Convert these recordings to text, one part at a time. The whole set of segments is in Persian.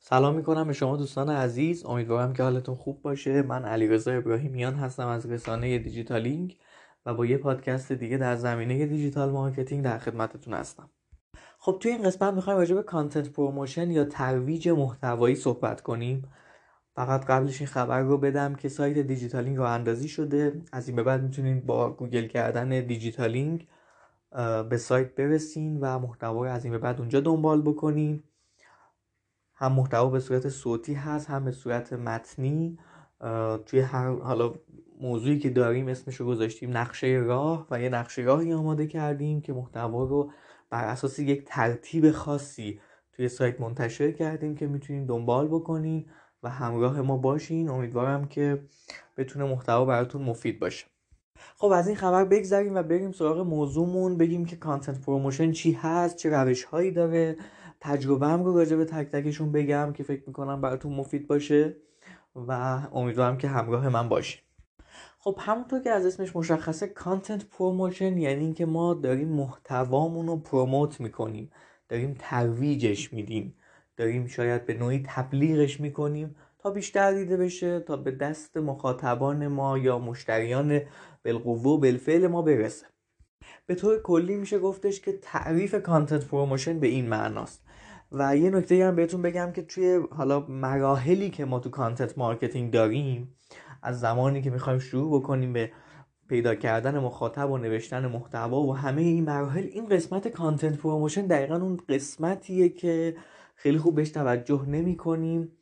سلام می‌کنم به شما دوستان عزیز. امیدوارم که حالتون خوب باشه. من علیرضا ابراهیمیان هستم از رسانه دیجیتالینگ و با یه پادکست دیگه در زمینه digital marketing در خدمتتون هستم. خب توی این قسمت می‌خوایم راجع به content promotion یا ترویج محتوایی صحبت کنیم. فقط قبلش این خبر رو بدم که سایت دیجیتالینگ راه اندازی شده. از این به بعد می‌تونید با گوگل کردن دیجیتالینگ به سایت برسین و محتوا از این به بعد اونجا دنبال بکنین. هم محتوا به صورت صوتی هست هم به صورت متنی. توی هر حالا موضوعی که داریم اسمش رو گذاشتیم نقشه راه و یه نقشه راهی آماده کردیم که محتوا رو بر اساس یک ترتیب خاصی توی سایت منتشر کردیم که می‌تونین دنبال بکنین و همراه ما باشین. امیدوارم که بتونه محتوا براتون مفید باشه. خب از این خبر بگذریم و بریم سراغ موضوعمون. بگیم که content promotion چی هست چه روش هایی داره. تجربه‌م رو راجع به تک تکشون بگم که فکر می‌کنم براتون مفید باشه و امیدوارم که همراه من باشین. خب همونطور که از اسمش مشخصه content promotion یعنی اینکه ما داریم محتوامون رو promote می‌کنیم داریم ترویجش میدیم داریم شاید به نوعی تبلیغش می‌کنیم تا بیشتر دیده بشه تا به دست مخاطبان ما یا مشتریان بالقوه و بالفعل ما برسه. به طور کلی میشه گفتش که تعریف content promotion به این معناست. و یه نکته هم بهتون بگم که توی حالا مراحلی که ما تو content marketing داریم از زمانی که می‌خوایم شروع بکنیم به پیدا کردن مخاطب و نوشتن محتوا و همه این مراحل این قسمت content promotion دقیقا اون قسمتیه که خیلی خوب بهش توجه نمی کنیم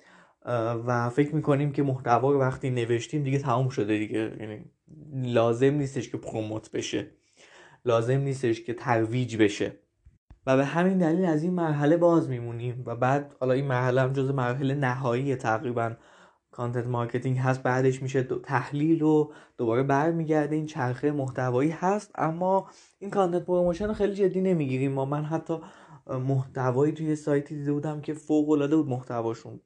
و فکر می‌کنیم که محتوا رو وقتی نوشتیم دیگه تمام شده دیگه. یعنی لازم نیستش که promote بشه. لازم نیستش که ترویج بشه. و به همین دلیل از این مرحله باز میمونیم و بعد حالا این مرحله هم جز مرحله نهایی تقریبا content marketing هست. بعدش میشه تحلیل و دوباره برمیگرده. این چرخه محتوایی هست اما این content promotion رو خیلی جدی نمی‌گیریم. ما من حتی محتوایی توی سایتی دیده بودم که فوق العاده بود محتواشون.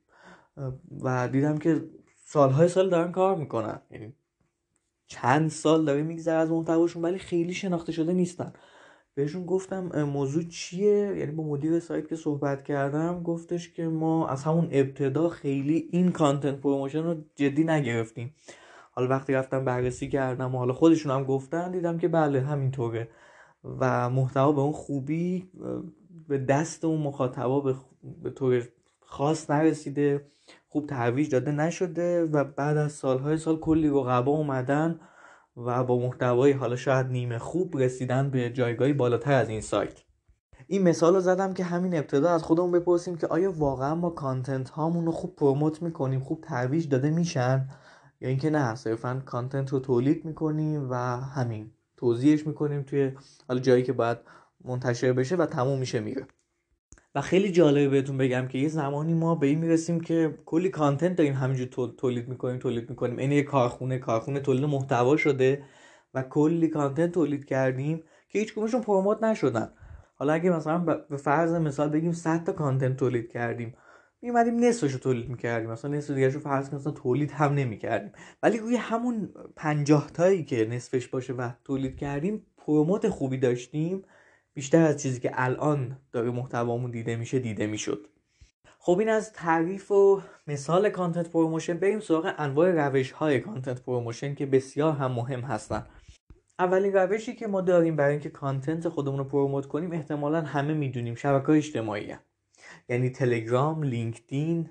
و دیدم که سالهای سال دارن کار می‌کنن. یعنی چند سال داره میگذره از محتواشون ولی خیلی شناخته شده نیستن. بهشون گفتم موضوع چیه؟ یعنی با مدیر سایت که صحبت کردم گفتش که ما از همون ابتدا خیلی این content promotion رو جدی نگرفتیم. حالا وقتی رفتم بررسی کردم و حالا خودشون هم گفتن دیدم که بله همینطوره. و محتوا به اون خوبی به دست اون مخاطبا به, به طور خاص نرسیده. خوب ترویج داده نشده و بعد از سالهای سال کلی رقبا اومدن. و با محتوای حالا شاید نیمه خوب رسیدن به جایگاهی بالاتر از این سایت. این مثال رو زدم که همین ابتدا از خودمون بپرسیم که آیا واقعا ما content هامون رو خوب promote می‌کنیم خوب ترویج داده میشن یا اینکه نه صرفا content رو تولید می‌کنیم و همین توزیعش می‌کنیم توی حالا جایی که باید منتشر بشه و تموم میشه میره. و خیلی جالبه بهتون بگم که یه زمانی ما به این می‌رسیم که کلی content داریم همینجور تولید می‌کنیم تولید می‌کنیم. این یه کارخونه کارخونه تولید محتوا شده و کلی content تولید کردیم که هیچ کدومشون promote نشدن. حالا اگه مثلا به فرض مثال بگیم 100 تا content تولید کردیم میومدیم نصفش رو تولید می‌کردیم. مثلا نصف دیگه رو فرض مثلا تولید هم نمی‌کردیم. ولی روی همون 50 تایی که نصفش باشه و تولید کردیم promote خوبی داشتیم. بیشتر از چیزی که الان داره محتوامون دیده میشه دیده می‌شد. خب این از تعریف و مثال content promotion بریم سراغ انواع روش های content promotion که بسیار هم مهم هستن. اولین روشی که ما داریم برای اینکه content خودمون رو promote کنیم احتمالا همه می‌دونیم شبکه اجتماعی یعنی تلگرام، لینکدین،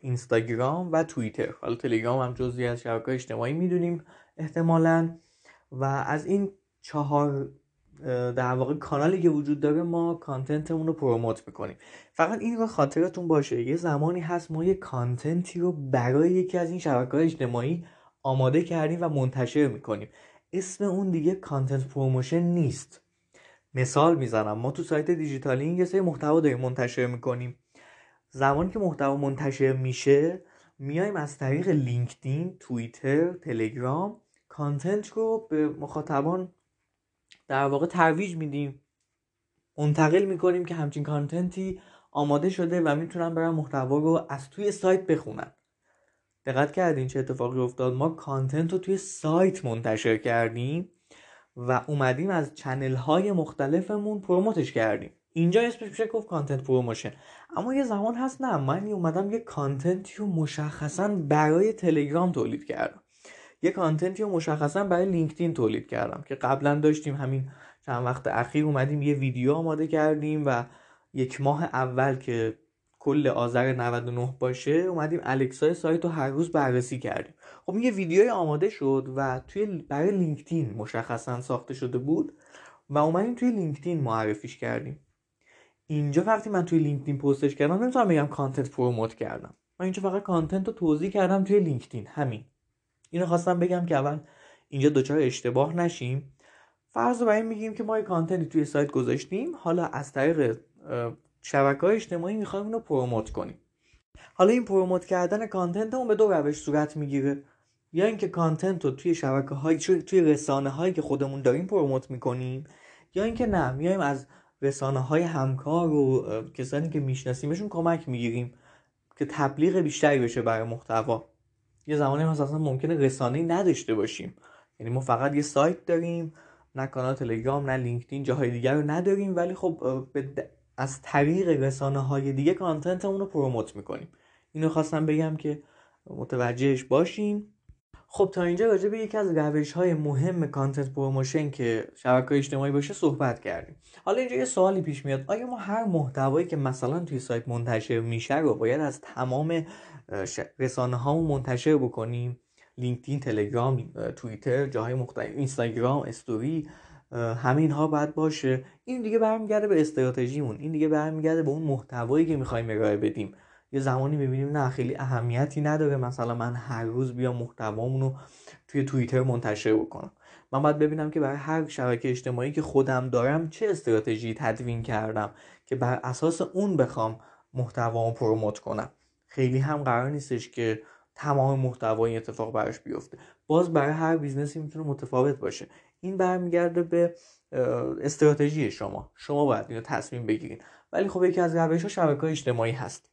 اینستاگرام و توییتر حالا تلگرام هم جزوی از شبکه اجتماعی می‌دونیم احتمالا. و از این چهار در واقع کانالی که وجود داره ما content مون رو promote می‌کنیم. فقط این رو خاطرتون باشه یه زمانی هست ما یه content ی رو برای یکی از این شبکه اجتماعی آماده کردیم و منتشر می‌کنیم. اسم اون دیگه content promotion نیست. مثال می‌زنم ما تو سایت دیجیتالینگ یه سری محتوا داریم منتشر می‌کنیم. زمانی که محتوا منتشر میشه میایم از طریق لینکدین، توییتر، تلگرام content رو به مخاطبان در واقع ترویج میدیم. منتقل می‌کنیم که همچین content ی آماده شده و می‌تونن برن محتوا رو از توی سایت بخونن. دقت کردین چه اتفاقی افتاد؟ ما content رو توی سایت منتشر کردیم و اومدیم از channel های مختلفمون promote ش کردیم. اینجا اسمش میشه گفت content promotion. اما یه زمان هست نه من اومدم یه کانتنتی رو مشخصا برای تلگرام تولید کردم. یه کانتنتی رو مشخصا برای لینکدین تولید کردم که قبلا داشتیم همین چند وقت اخیر اومدیم یه ویدیو آماده کردیم و یک ماه اول که کل آذر 99 باشه اومدیم الکسای سایت رو هر روز بررسی کردیم. خب یه ویدیوی آماده شد و توی برای لینکدین مشخصا ساخته شده بود و اومدیم توی لینکدین معرفیش کردیم. اینجا وقتی من توی لینکدین پستش کردم نمی‌تونم بگم content promote کردم. من اینجا فقط content رو توزیع کردم توی لینکدین. همین. اینو خواستم بگم که اول اینجا دچار اشتباه نشیم. فرض رو این میگیم که ما یه content ی توی سایت گذاشتیم. حالا از طریق شبکه های اجتماعی می‌خوایم اینو promote کنیم. حالا این promote کردن content اون به دو روش صورت می‌گیره. یا اینکه کانتنت رو توی شبکه های توی رسانه هایی که خودمون داریم پروموت می‌کنیم یا اینکه نه میایم از رسانه های همکار و کسانی که میشناسیمشون کمک می‌گیریم که تبلیغ بیشتری بشه برای محتوا. یه زمانی ما اصلا ممکنه رسانه نداشته باشیم. یعنی ما فقط یه سایت داریم نه کانال تلگرام نه لینکدین جاهای دیگر رو نداریم ولی خب از طریق رسانه های دیگه کانتنتمون رو پروموت می‌کنیم. اینو خواستم بگم که متوجهش باشین. خب تا اینجا راجع به یکی از روش های مهم content promotion که شبکه اجتماعی باشه صحبت کردیم. حالا اینجا یه سوالی پیش میاد. آیا ما هر محتوایی که مثلا توی سایت منتشر میشه رو باید از تمام رسانه هامون منتشر بکنیم. لینکدین تلگرام توییتر جاهای مختلف اینستاگرام استوری همین ها باید باشه. این دیگه برمیگرده به استراتژیمون. این دیگه برمیگرده به اون محتوایی که می‌خوایم ارائه بدیم. یه زمانی می‌بینیم نه خیلی اهمیتی نداره. مثلا من هر روز بیام محتوامون رو توی توییتر منتشر بکنم. من باید ببینم که برای هر شبکه اجتماعی که خودم دارم چه استراتژی تدوین کردم که بر اساس اون بخوام محتوامو promote کنم. خیلی هم قرار نیستش که تمام محتوا این اتفاق براش بیفته. باز برای هر business ی می‌تونه متفاوت باشه. این برمیگرده به استراتژی شما. شما باید اینو تصمیم بگیرید ولی خب یکی از روش ها شبکه اجتماعی هست.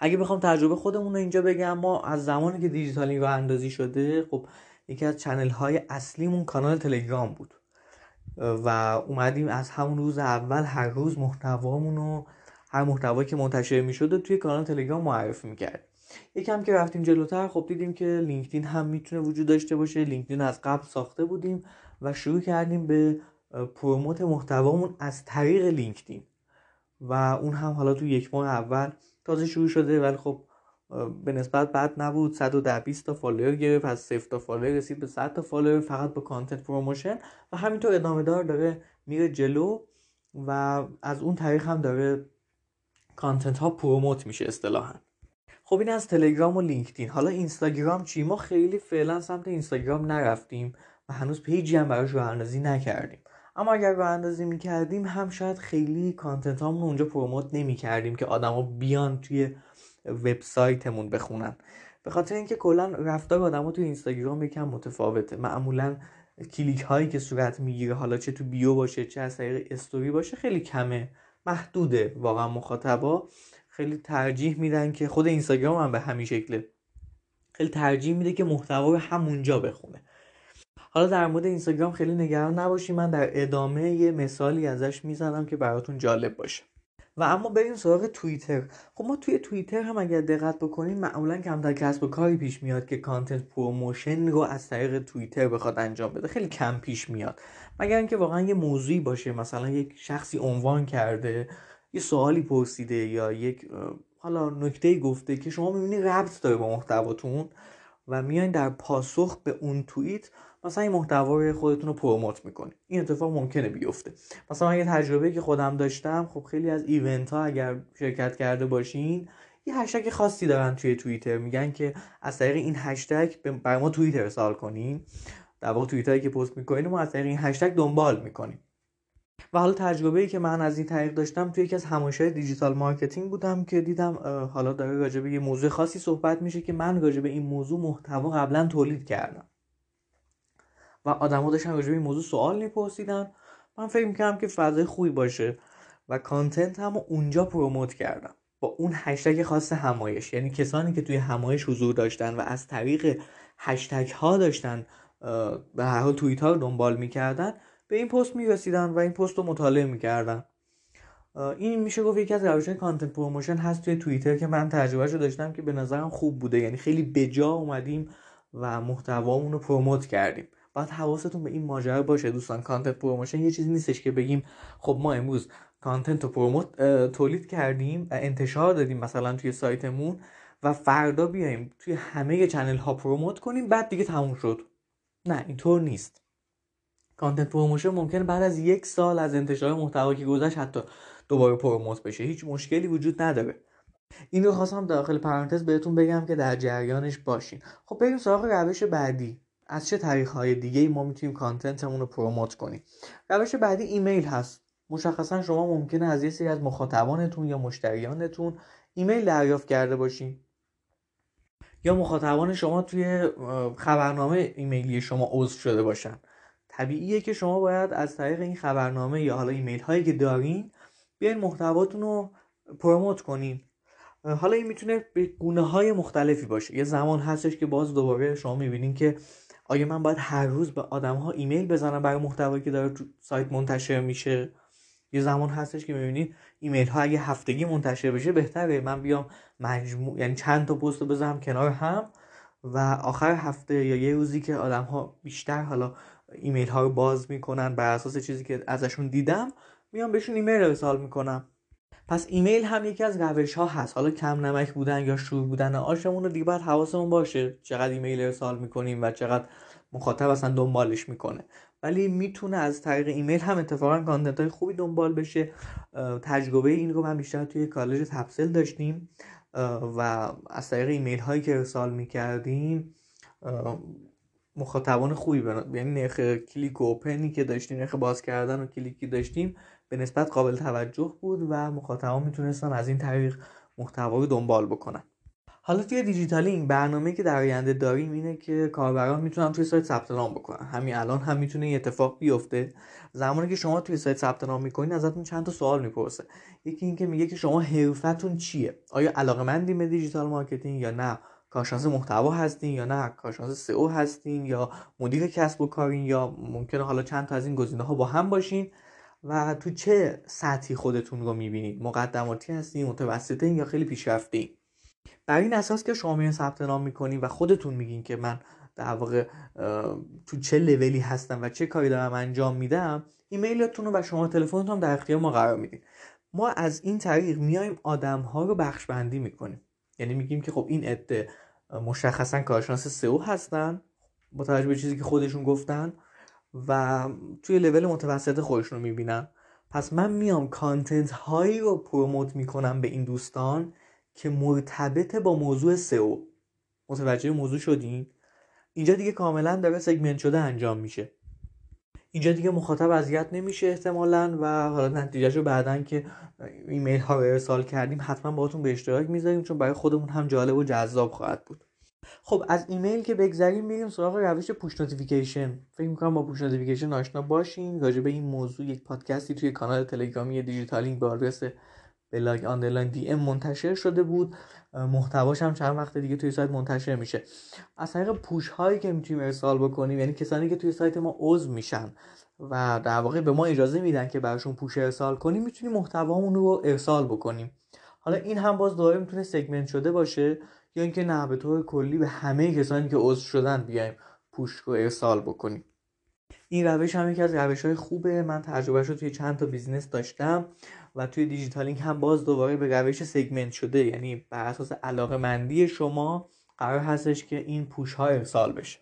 اگه بخوام تجربه خودمون رو اینجا بگم ما از زمانی که دیجیتالی رو اندازی شده خب یکی از چنل های اصلیمون کانال تلگرام بود. و اومدیم از همون روز اول هر روز محتوامون رو هر محتوایی که منتشر می‌شد توی کانال تلگرام معرفی می‌کرد. یکم که رفتیم جلوتر خب دیدیم که لینکدین هم می‌تونه وجود داشته باشه. لینکدین از قبل ساخته بودیم و شروع کردیم به promote محتوامون از طریق لینکدین. و اون هم حالا تو یک ماه اول تازه شروع شده ولی خب به نسبت بد نبود. 110 20 تا follower گرفت. از 0 تا follower رسید به 100 تا follower فقط با content promotion. و همینطور ادامه دار داره میره جلو و از اون طریق هم داره content ها promote میشه اصطلاحا. خب این از تلگرام و لینکدین. حالا اینستاگرام چی؟ ما خیلی فعلا سمت اینستاگرام نرفتیم و هنوز page ی هم براش راه اندازی نکردیم. اما اگر راه اندازی می‌کردیم هم شاید خیلی content هامون اونجا promote نمی‌کردیم که آدما بیان توی وبسایتمون بخونن. به خاطر اینکه کلا رفتار آدما توی اینستاگرام یکم متفاوته. معمولا کلیک هایی که صورت می‌گیره حالا چه تو bio باشه چه از طریق استوری باشه خیلی کمه. محدوده. واقعا مخاطبا خیلی ترجیح میدن که خود اینستاگرام هم به همین شکله. خیلی ترجیح میده که محتوا رو همونجا بخونه. حالا در مورد اینستاگرام خیلی نگران نباشید من در ادامه یه مثالی ازش می‌زنم که براتون جالب باشه. و اما بریم سراغ توییتر. خب ما توی توییتر هم اگر دقت بکنیم معمولا کمتر کسب و کاری پیش میاد که content promotion رو از طریق توییتر بخواد انجام بده. خیلی کم پیش میاد. مگر اینکه واقعا یه موضوعی باشه مثلا یک شخصی عنوان کرده یه سوالی پرسیده یا یک حالا نکته گفته که شما می‌بینی ربط داره با محتواتون و میاین در پاسخ به اون توییت مثلا این محتوا رو خودتون رو پروموت می‌کنید این اتفاق ممکنه بیفته. مثلا یه تجربه که خودم داشتم خب خیلی از ایونت ها اگر شرکت کرده باشین یه هشتگ خاصی دارن توی توییتر. میگن که از طریق این هشتگ بر ما توییتر ارسال کنین. در واقع توییتری که پست می‌کنین ما از طریق این هشتگ دنبال می‌کنیم و حالا تجربه ای که من از این طریق داشتم توی یکی از همایش‌های digital marketing بودم که دیدم حالا داره راجع به یه موضوع خاصی صحبت میشه که من راجع به این موضوع محتوا قبلا تولید کردم. و آدما داشتن راجع به این موضوع سوال میپرسیدن. من فکر می‌کردم که فضای خوبی باشه و content هم اونجا promote کردم. با اون هشتگ خاص همایش. یعنی کسانی که توی همایش حضور داشتن و از طریق هشتگ ها داشتن به هر حال توییت ها رو دنبال می‌کردن. به این پست می‌رسیدن و این پست رو مطالعه می‌کردن این میشه گفت یکی از روش content promotion هست توی توییتر که من تجربهش رو داشتم که به نظرم خوب بوده. یعنی خیلی بجا اومدیم و محتوامون رو promote کردیم. باید حواستون به این ماجرا باشه دوستان. content promotion یه چیزی نیستش که بگیم خب ما امروز content رو promote تولید کردیم و انتشار دادیم مثلا توی سایتمون و فردا بیایم توی همه channel ها promote کنیم بعد دیگه تموم شد. نه اینطور نیست. content promotion ممکنه بعد از یک سال از انتشار محتوا که گذشت حتی دوباره promote بشه. هیچ مشکلی وجود نداره. این رو خواستم داخل پرانتز بهتون بگم که در جریانش باشین. خب بریم سراغ روش بعدی. از چه طریق های دیگه ما می‌تونیم content مون رو promote کنیم؟ روش بعدی ایمیل هست. مشخصا شما ممکنه از یه سری از مخاطبانتون یا مشتریانتون ایمیل دریافت کرده باشین. یا مخاطبان شما توی خبرنامه ایمیلی شما عضو شده باشن. طبیعیه که شما باید از طریق این خبرنامه یا حالا ایمیل هایی که دارین بیاین محتواتون رو promote کنین. حالا این می‌تونه به گونه های مختلفی باشه. یه زمان هستش که باز دوباره شما می‌بینین که آیا من باید هر روز به آدم ها ایمیل بزنم برای محتوایی که داره تو سایت منتشر میشه؟ یه زمان هستش که می‌بینید ایمیل ها اگه هفتگی منتشر بشه بهتره. من بیام مجموع یعنی چند تا پست بزنم کنار هم و آخر هفته یا یه روزی که آدم ها بیشتر حالا ایمیل ها رو باز می‌کنن بر اساس چیزی که ازشون دیدم میام بهشون ایمیل ارسال می‌کنم. پس ایمیل هم یکی از روش ها هست. حالا کم نمک بودن یا شور بودن آشمون رو دیگه باید حواسمون باشه چقدر ایمیل ارسال می‌کنیم و چقدر مخاطب اصلا دنبالش می‌کنه. ولی می‌تونه از طریق ایمیل هم اتفاقا content های خوبی دنبال بشه. تجربه این رو من بیشتر توی کالج تپسل داشتیم. و از طریق ایمیل هایی که ارسال می‌کردیم مخاطبان خوبی بنا... یعنی نرخ کلیک و open ی که داشتیم نرخ باز کردن و کلیکی داشتیم به نسبت قابل توجه بود و مخاطبان می‌تونستن از این طریق محتوا رو دنبال بکنن. حالا توی دیجیتالینگ برنامه که در آینده داریم اینه که کاربران می‌تونن توی سایت ثبت نام بکنن. همین الان هم می‌تونه این اتفاق بیفته. زمانی که شما توی سایت ثبت نام می‌کنین ازتون چند تا سوال می‌پرسه. یکی اینکه میگه که شما حرفه‌تون چیه؟ آیا علاقه مندین به digital marketing یا نه؟ کارشناس محتوا هستین یا نه؟ کارشناس سئو هستین یا مدیر کسب و کارین یا ممکنه حالا چند تا از این گزینه ها با هم باشین؟ و تو چه سطحی خودتون رو می‌بینید مقدماتی هستین؟ متوسطه یا خیلی پیشرفته بر این اساس که شما ثبت نام می‌کنین و خودتون میگین که من در واقع تو چه لولی هستم و چه کاری دارم انجام میدم ایمیلتون رو و شما تلفنتون هم در اختیار ما قرار میدین. ما از این طریق میایم آدم ها رو بخش بندی می‌کنیم. یعنی میگیم که خب این عده مشخصا کارشناس سئو هستن با توجه به چیزی که خودشون گفتن و توی لول متوسط خودشون رو می‌بینن. پس من میام کانتنت هایی رو پروموت می‌کنم به این دوستان که مرتبط با موضوع سئو. متوجه موضوع شدین؟ اینجا دیگه کاملا داره segment شده انجام میشه. اینجا دیگه مخاطب اذیت نمیشه احتمالا و حالا نتیجهش رو بعدا که ایمیل ها رو ارسال کردیم حتما باهاتون به اشتراک می‌ذاریم چون برای خودمون هم جالب و جذاب خواهد بود. خب از ایمیل که بگذریم میریم سراغ روش push notification فکر می‌کنم با push notification آشنا باشین. راجع به این موضوع یک پادکستی توی کانال تلگرامی دیجیتالینگ به آدرس blog underline dm منتشر شده بود. محتواش هم چند وقت دیگه توی سایت منتشر میشه. از طریق push هایی که می‌تونیم ارسال بکنیم یعنی کسانی که توی سایت ما عضو میشن و در واقع به ما اجازه میدن که براشون push ارسال کنیم می‌تونیم محتوامون رو ارسال بکنیم. حالا این هم باز دوباره می‌تونه segment شده باشه یا اینکه نه به طور کلی به همه کسانی که عضو شدن بیایم push رو ارسال بکنیم. این روش هم یکی از روش های خوبه. من تجربه رو توی چند تا business داشتم. و توی دیجیتالینگ هم باز دوباره به روش segment شده. یعنی بر اساس علاقه مندی شما قرار هستش که این push ها ارسال بشه.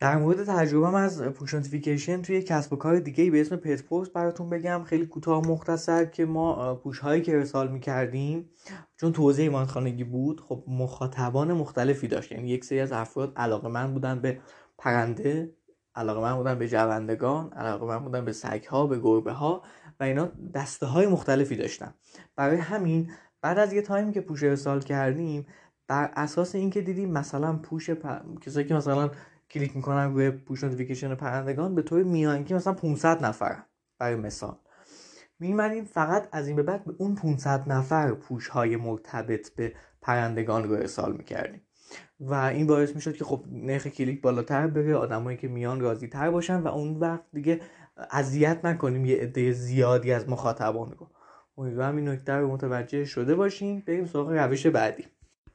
در مورد تجربه از push notification توی کسب و کار دیگه به اسم پت پست براتون بگم. خیلی کوتاه مختصر که ما push هایی که ارسال می‌کردیم چون توی حیوان خانگی بود خب مخاطبان مختلفی داشت. یعنی یک سری از افراد علاقه من بودن به پرنده علاقه من بودن به جوندگان علاقه من بودن به سگ ها به گربه ها و اینا دسته های مختلفی داشتن برای همین بعد از یه تایمی که push ارسال کردیم بر اساس اینکه دیدیم مثلا push پر... کسایی که مثلا کلیک می‌کنن روی push notification پرندگان به طور میانگین مثلا 500 نفر برای مثال. میمدیم فقط از این به بعد به اون 500 نفر push های مرتبط به پرندگان رو ارسال می‌کردیم. و این باعث می‌شد که خب نرخ کلیک بالاتر بره آدمایی که میان راضی تر باشن و اون وقت دیگه اذیت نکنیم یه عده زیادی از مخاطبان رو امیدوارم این نکته رو متوجه شده باشین. بریم سراغ روش بعدی.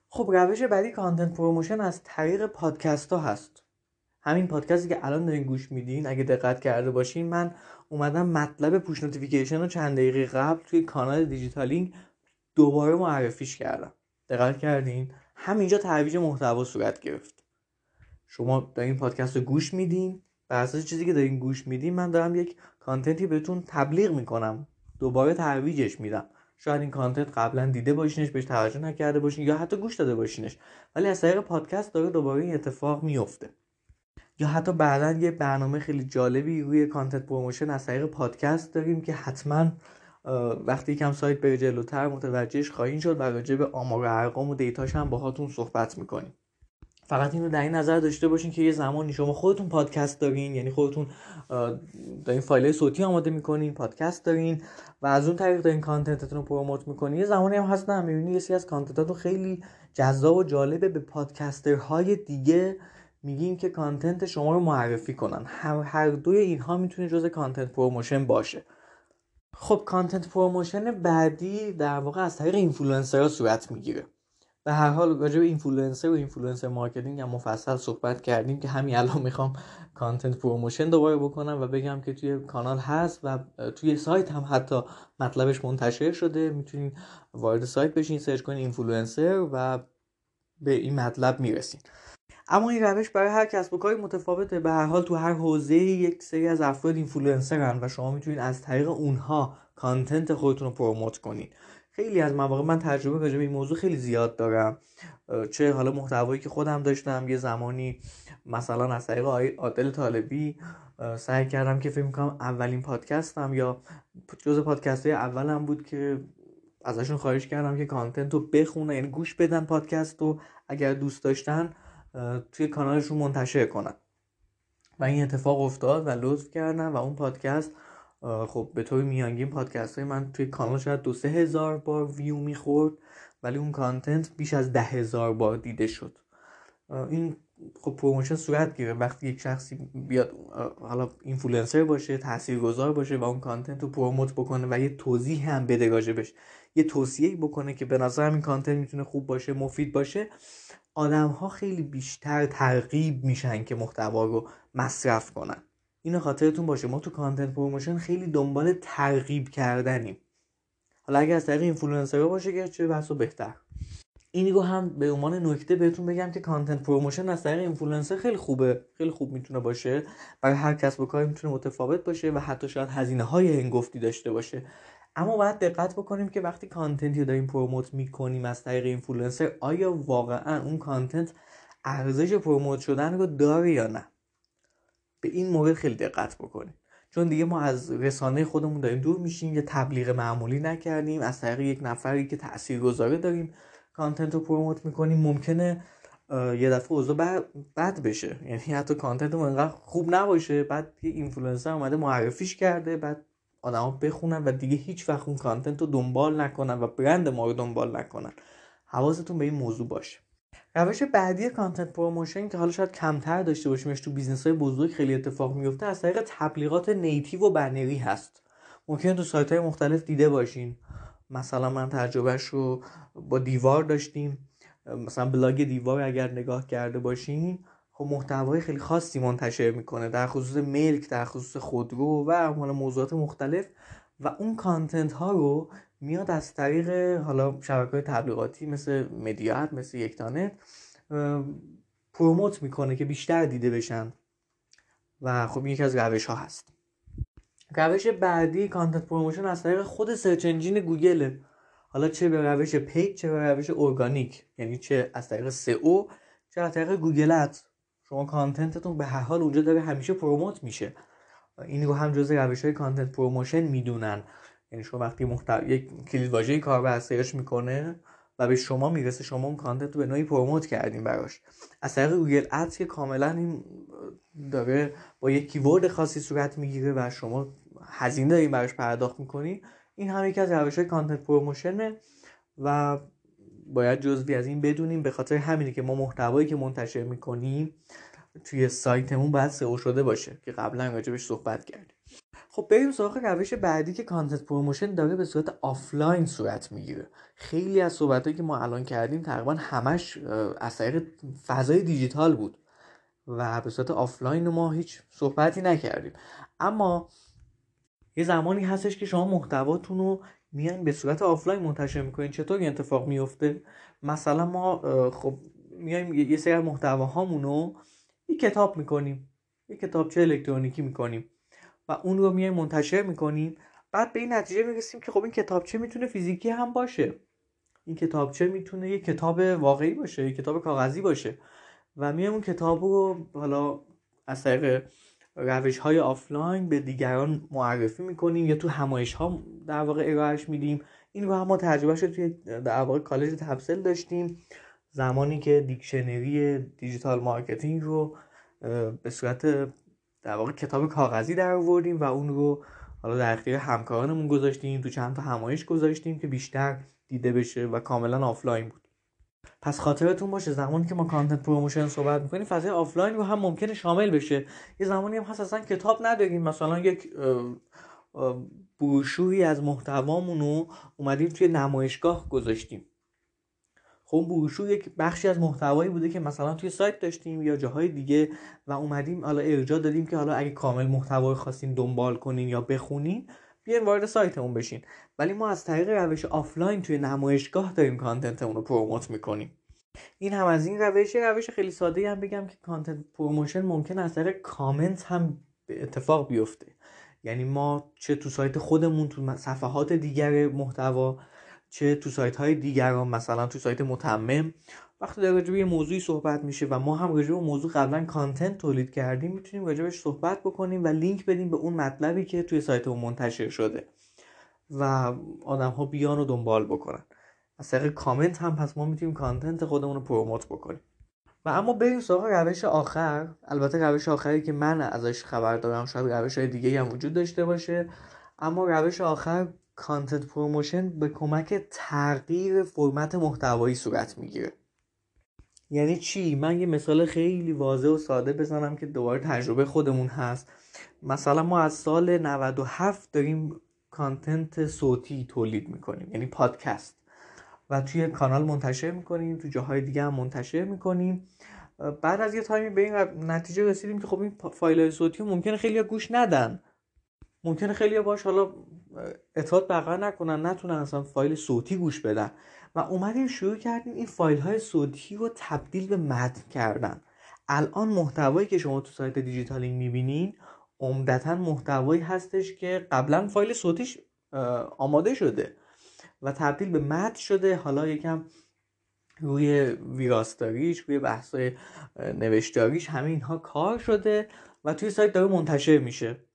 خب روش بعدی content promotion از طریق پادکست ها هست. همین پادکستی که الان دارین گوش میدین اگه دقت کرده باشین من اومدم مطلب push notification رو چند دقیقه قبل توی کانال دیجیتالینگ دوباره معرفیش کردم. دقت کردین؟ همینجا ترویج محتوا صورت گرفت. شما دارین پادکست رو گوش میدین. بر اساس چیزی که دارین گوش میدین من دارم یک content ی بهتون تبلیغ می‌کنم. دوباره ترویجش میدم. شاید این content قبلا دیده باشینش بهش توجه نکرده باشین یا حتی گوش داده باشینش. ولی از طریق پادکست داره دوباره این اتفاق میفته یا حتی بعدا یه برنامه خیلی جالبی روی content promotion از طریق پادکست داریم که حتما وقتی کم سایت بره جلوتر متوجهش خواهیم شد و راجع به آمار و ارقام و data ش هم باهاتون صحبت می‌کنیم. فقط اینو در این نظر داشته باشین که یه زمانی شما خودتون پادکست دارین یعنی خودتون دارین فایل صوتی آماده می‌کنین پادکست دارین و از اون طریق دارین content تون رو promote می‌کنین. یه زمانی هم هست نه می‌بینی یه سری از content اتون خیلی جذاب و جالبه. به podcaster های دیگه میگین که content شما رو معرفی کنن. هر, هر دوی اینها می‌تونه جز content promotion باشه. خب content promotion بعدی در واقع از طریق اینفلوئنسرها صورت می‌گیره. به هر حال راجع به اینفلوئنسر و influencer marketing هم مفصل صحبت کردیم که همین الان می‌خوام content promotion دوباره بکنم و بگم که توی کانال هست و توی سایت هم حتی مطلبش منتشر شده. می‌تونین وارد سایت بشین search کنین اینفلوئنسر و به این مطلب می‌رسین. اما این روش برای هر کسب و کاری متفاوته. به هر حال تو هر حوزه یک سری از افراد اینفلوئنسرن و شما می‌تونید از طریق اونها content خودتون رو promote کنین. خیلی از مواقع من تجربه راجع به این موضوع خیلی زیاد دارم. چه حالا محتوایی که خودم داشتم یه زمانی مثلا از طریق عادل طالبی سعی کردم که فکر کنم اولین پادکستم یا جز پادکست های اولم بود که ازشون خواهش کردم که کانتنت رو بخونه یعنی گوش بدن پادکست رو اگر دوست داشتن توی کانالشون منتشر کنن. و این اتفاق افتاد و لطف کردن و اون پادکست خب به طور میانگین پادکست های من توی کانال شاید دو سه هزار بار ویو می‌خورد ولی اون content بیش از ده هزار بار دیده شد. این خب promotion صورت گیره وقتی یک شخصی بیاد حالا اینفلوئنسر باشه تاثیرگذار باشه و اون content رو promote بکنه و یه توضیح هم بده راجبش یه توصیه بکنه که به نظر این content می‌تونه خوب باشه مفید باشه آدم ها خیلی بیشتر ترغیب میشن که محتوا رو مصرف کنن. اینو خاطرتون باشه. ما تو content promotion خیلی دنبال ترغیب کردنیم. حالا اگر از طریق اینفلوئنسر باشه که چه بسا بهتر. اینی رو هم به عنوان نکته بهتون بگم که content promotion از طریق اینفلوئنسر خیلی خوبه. خیلی خوب می‌تونه باشه. برای هر کسب و کاری می‌تونه متفاوت باشه و حتی شاید هزینه های هنگفتی داشته باشه. اما باید دقت بکنیم که وقتی content ی رو داریم promote می‌کنیم از طریق اینفلوئنسر آیا واقعا اون content ارزش promote شدن رو داره یا نه؟ به این مورد خیلی دقت بکنیم چون دیگه ما از رسانه خودمون داریم دور میشیم یه تبلیغ معمولی نکردیم. از طریق یک نفری که تأثیر گذاره داریم content رو promote می‌کنیم. ممکنه یه دفعه اوضاع بد بشه. یعنی حتی content انقدر خوب نباشه. بعد یه اینفلوئنسر اومده معرفیش کرده بعد آدما بخونن و دیگه هیچ وقت اون content رو دنبال نکنن و برند ما رو دنبال نکنن. حواستون به این موضوع باشه. روش بعدی content promotion که حالا شاید کمتر داشته باشیمش تو business های بزرگ خیلی اتفاق میفته از طریق تبلیغات native و بنری هست. ممکن تو سایت های مختلف دیده باشین. مثلا من تجربهش رو با دیوار داشتیم. مثلا بلاگ دیوار اگر نگاه کرده باشین خب محتوای خیلی خاصی منتشر می‌کنه در خصوص ملک در خصوص خودرو و موضوعات مختلف. و اون content ها رو میاد از طریق حالا شبکه تبلیغاتی مثل مدیااد مثل یکتانت promote می‌کنه که بیشتر دیده بشن. و خب یکی از روش ها هست. روش بعدی content promotion از طریق خود search engine گوگل حالا چه به روش paid چه به روش ارگانیک. یعنی چه از طریق سئو چه از طریق Google Ads. شما content تون به هر حال اونجا داره همیشه promote میشه. این رو هم جزء روش های content promotion می‌دونن. یعنی شما وقتی محتوا یک کلید واژه کاربر search می‌کنه و به شما می‌رسه شما اون content رو به نوعی promote کردین براش. از طریق Google Ads که کاملا این داره با یک keyword خاصی صورت می‌گیره و شما هزینه دارین براش پرداخت می‌کنی این هم یکی از روش های content promotion ه و باید جزوی از این بدونیم. به خاطر همینه که ما محتوایی که منتشر می‌کنیم توی سایتمون باید سئو شده باشه که قبلا راجبش صحبت کردیم. خب بریم سراغ روش بعدی که content promotion داره به صورت آفلاین صورت می‌گیره. خیلی از صحبتهایی که ما الان کردیم تقریبا همش از طریق فضای دیجیتال بود و به صورت آفلاین ما هیچ صحبتی نکردیم. اما یه زمانی هستش که شما محتواتون رو میان به صورت آفلاین منتشر می‌کنین. چطور این اتفاق میفته مثلا ما خب میایم یه سری محتواهامون رو یه کتاب می‌کنیم یه کتابچه الکترونیکی می‌کنیم و اون رو میایم منتشر می‌کنیم. بعد به این نتیجه می‌رسیم که خب این کتابچه می‌تونه فیزیکی هم باشه. این کتابچه می‌تونه یه کتاب واقعی باشه یه کتاب کاغذی باشه و میایم اون کتاب رو حالا از طریق روش های آفلاین به دیگران معرفی می‌کنیم یا تو همایش ها در واقع ارائهش میدیم. این رو هم ما تجربه شد توی در واقع کالج تبسل داشتیم. زمانی که دیکشنری digital marketing رو به صورت در واقع کتاب کاغذی در آوردیم و اون رو حالا در اختیار همکارانمون گذاشتیم تو چند تا همایش گذاشتیم که بیشتر دیده بشه و کاملا آفلاین بود. پس خاطرتون باشه زمانی که ما content promotion صحبت می‌کنیم فضای آفلاین رو هم ممکنه شامل بشه. یه زمانی هم هست اصلا کتاب نداریم مثلا یک بروشوری از محتوامون رو اومدیم توی نمایشگاه گذاشتیم. خب بروشور یک بخشی از محتوایی بوده که مثلا توی سایت داشتیم یا جاهای دیگه و اومدیم حالا ارجاع دادیم که حالا اگه کامل محتوا خواستین دنبال کنین یا بخونین بیاین وارد سایتمون بشین. ولی ما از طریق روش آفلاین توی نمایشگاه داریم content مون رو promote می‌کنیم. این هم از این روش. روش خیلی ساده هم بگم که content promotion ممکن از طریق کامنت هم به اتفاق بیفته. یعنی ما چه تو سایت خودمون تو صفحات دیگر محتوا چه تو سایت های دیگران مثلا تو سایت متمم. وقتی در راجع یه موضوعی صحبت میشه و ما هم راجع به موضوع قبلا content تولید کردیم می‌تونیم راجبش صحبت بکنیم و لینک بدیم به اون مطلبی که توی سایتمون منتشر شده و آدم ها بیان و دنبال بکنن. از طریق کامنت هم پس ما می‌تونیم content خودمون رو promote بکنیم. و اما بریم سراغ روش آخر. البته روش آخری که من ازش خبر دارم شاید روش های دیگه هم وجود داشته باشه. اما روش آخر content promotion به کمک تغییر فرمت محتوایی صورت می‌گیره. یعنی چی؟ من یه مثال خیلی واضح و ساده بزنم که دوباره تجربه خودمون هست. مثلا ما از سال 97 داریم content صوتی تولید می‌کنیم یعنی پادکست. و توی کانال منتشر می‌کنیم تو جاهای دیگه هم منتشر می‌کنیم. بعد از یه time ی به این نتیجه رسیدیم که خب این فایل صوتی ممکنه خیلی گوش ندن. ممکنه خیلی باش حالا ارتباط برقرار نکنن نتونن اصلا فایل صوتی گوش بدن. و اومدیم شروع کردیم این فایل های صوتی رو تبدیل به متن کردن. الان محتوایی که شما تو سایت دیجیتالینگ می‌بینین عمدتا محتوایی هستش که قبلا فایل صوتیش آماده شده و تبدیل به متن شده. حالا یکم روی ویراستاریش روی بحثای نوشتاریش همه اینها کار شده و توی سایت داره منتشر میشه.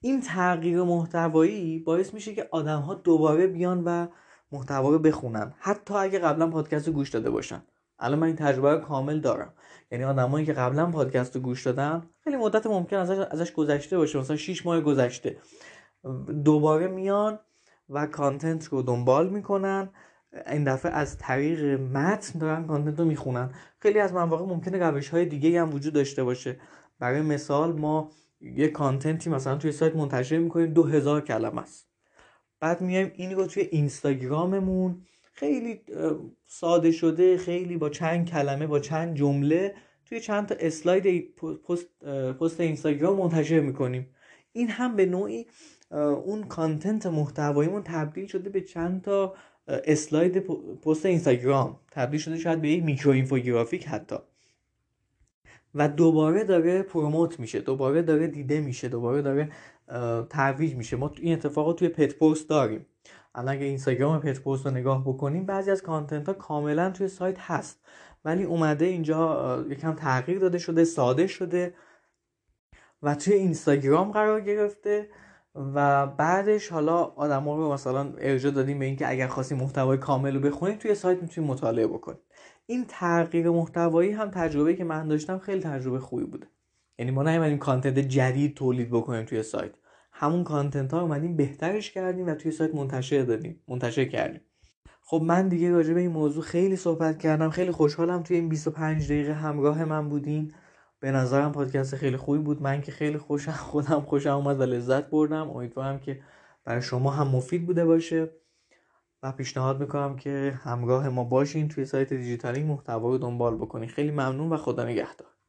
این تغییر محتوایی باعث میشه که آدم ها دوباره بیان و محتوا رو بخونن حتی اگه قبلا پادکست رو گوش داده باشن. الان من این تجربه رو کامل دارم. یعنی آدمایی که قبلا پادکست رو گوش دادن خیلی مدت ممکن ازش, ازش گذشته باشه مثلا 6 ماه گذشته. دوباره میان و کانتنت رو دنبال می‌کنن. این دفعه از طریق متن دارن کانتنت رو می‌خونن. خیلی از مواقع ممکنه روش های دیگه هم وجود داشته باشه. برای مثال ما یه کانتنتی مثلا توی سایت منتشر می‌کنیم دو هزار کلمه است. بعد میایم این رو توی اینستاگراممون خیلی ساده شده خیلی با چند کلمه با چند جمله توی چند تا اسلاید پست, پست اینستاگرام منتشر می‌کنیم. این هم به نوعی اون content محتواییمون تبدیل شده به چند تا اسلاید پست اینستاگرام. تبدیل شده شاید به یک میکرو اینفوگرافیک حتی. و دوباره داره promote میشه دوباره داره دیده میشه دوباره داره ترویج میشه. ما این اتفاق رو توی پت پست داریم. الان اگه اینستاگرام پت پست رو نگاه بکنیم بعضی از content ها کاملا توی سایت هست. ولی اومده اینجا یکم تغییر داده شده ساده شده و توی اینستاگرام قرار گرفته و بعدش حالا آدما رو مثلا ارجاع دادیم به اینکه اگر خواستی محتوای کامل رو بخونید توی سایت می‌تونید مطالعه بکنید. این تغییر محتوایی هم تجربه که من داشتم خیلی تجربه خوبی بوده. یعنی ما نیومدیم کانتنت جدید تولید بکنیم توی سایت. همون کانتنت ها اومدیم بهترش کردیم و توی سایت منتشر دادیم منتشر کردیم. خب من دیگه راجع به این موضوع خیلی صحبت کردم خیلی خوشحالم توی این 25 دقیقه همراه من بودین. به نظرم پادکست خیلی خوبی بود. من که خیلی خوشم خودم خوشم اومد و لذت بردم. امیدوارم که برای شما هم مفید بوده باشه. و پیشنهاد می‌کنم که همراه ما باشین توی سایت دیجیتالی محتوا رو دنبال بکنین. خیلی ممنون و خدا نگهدار.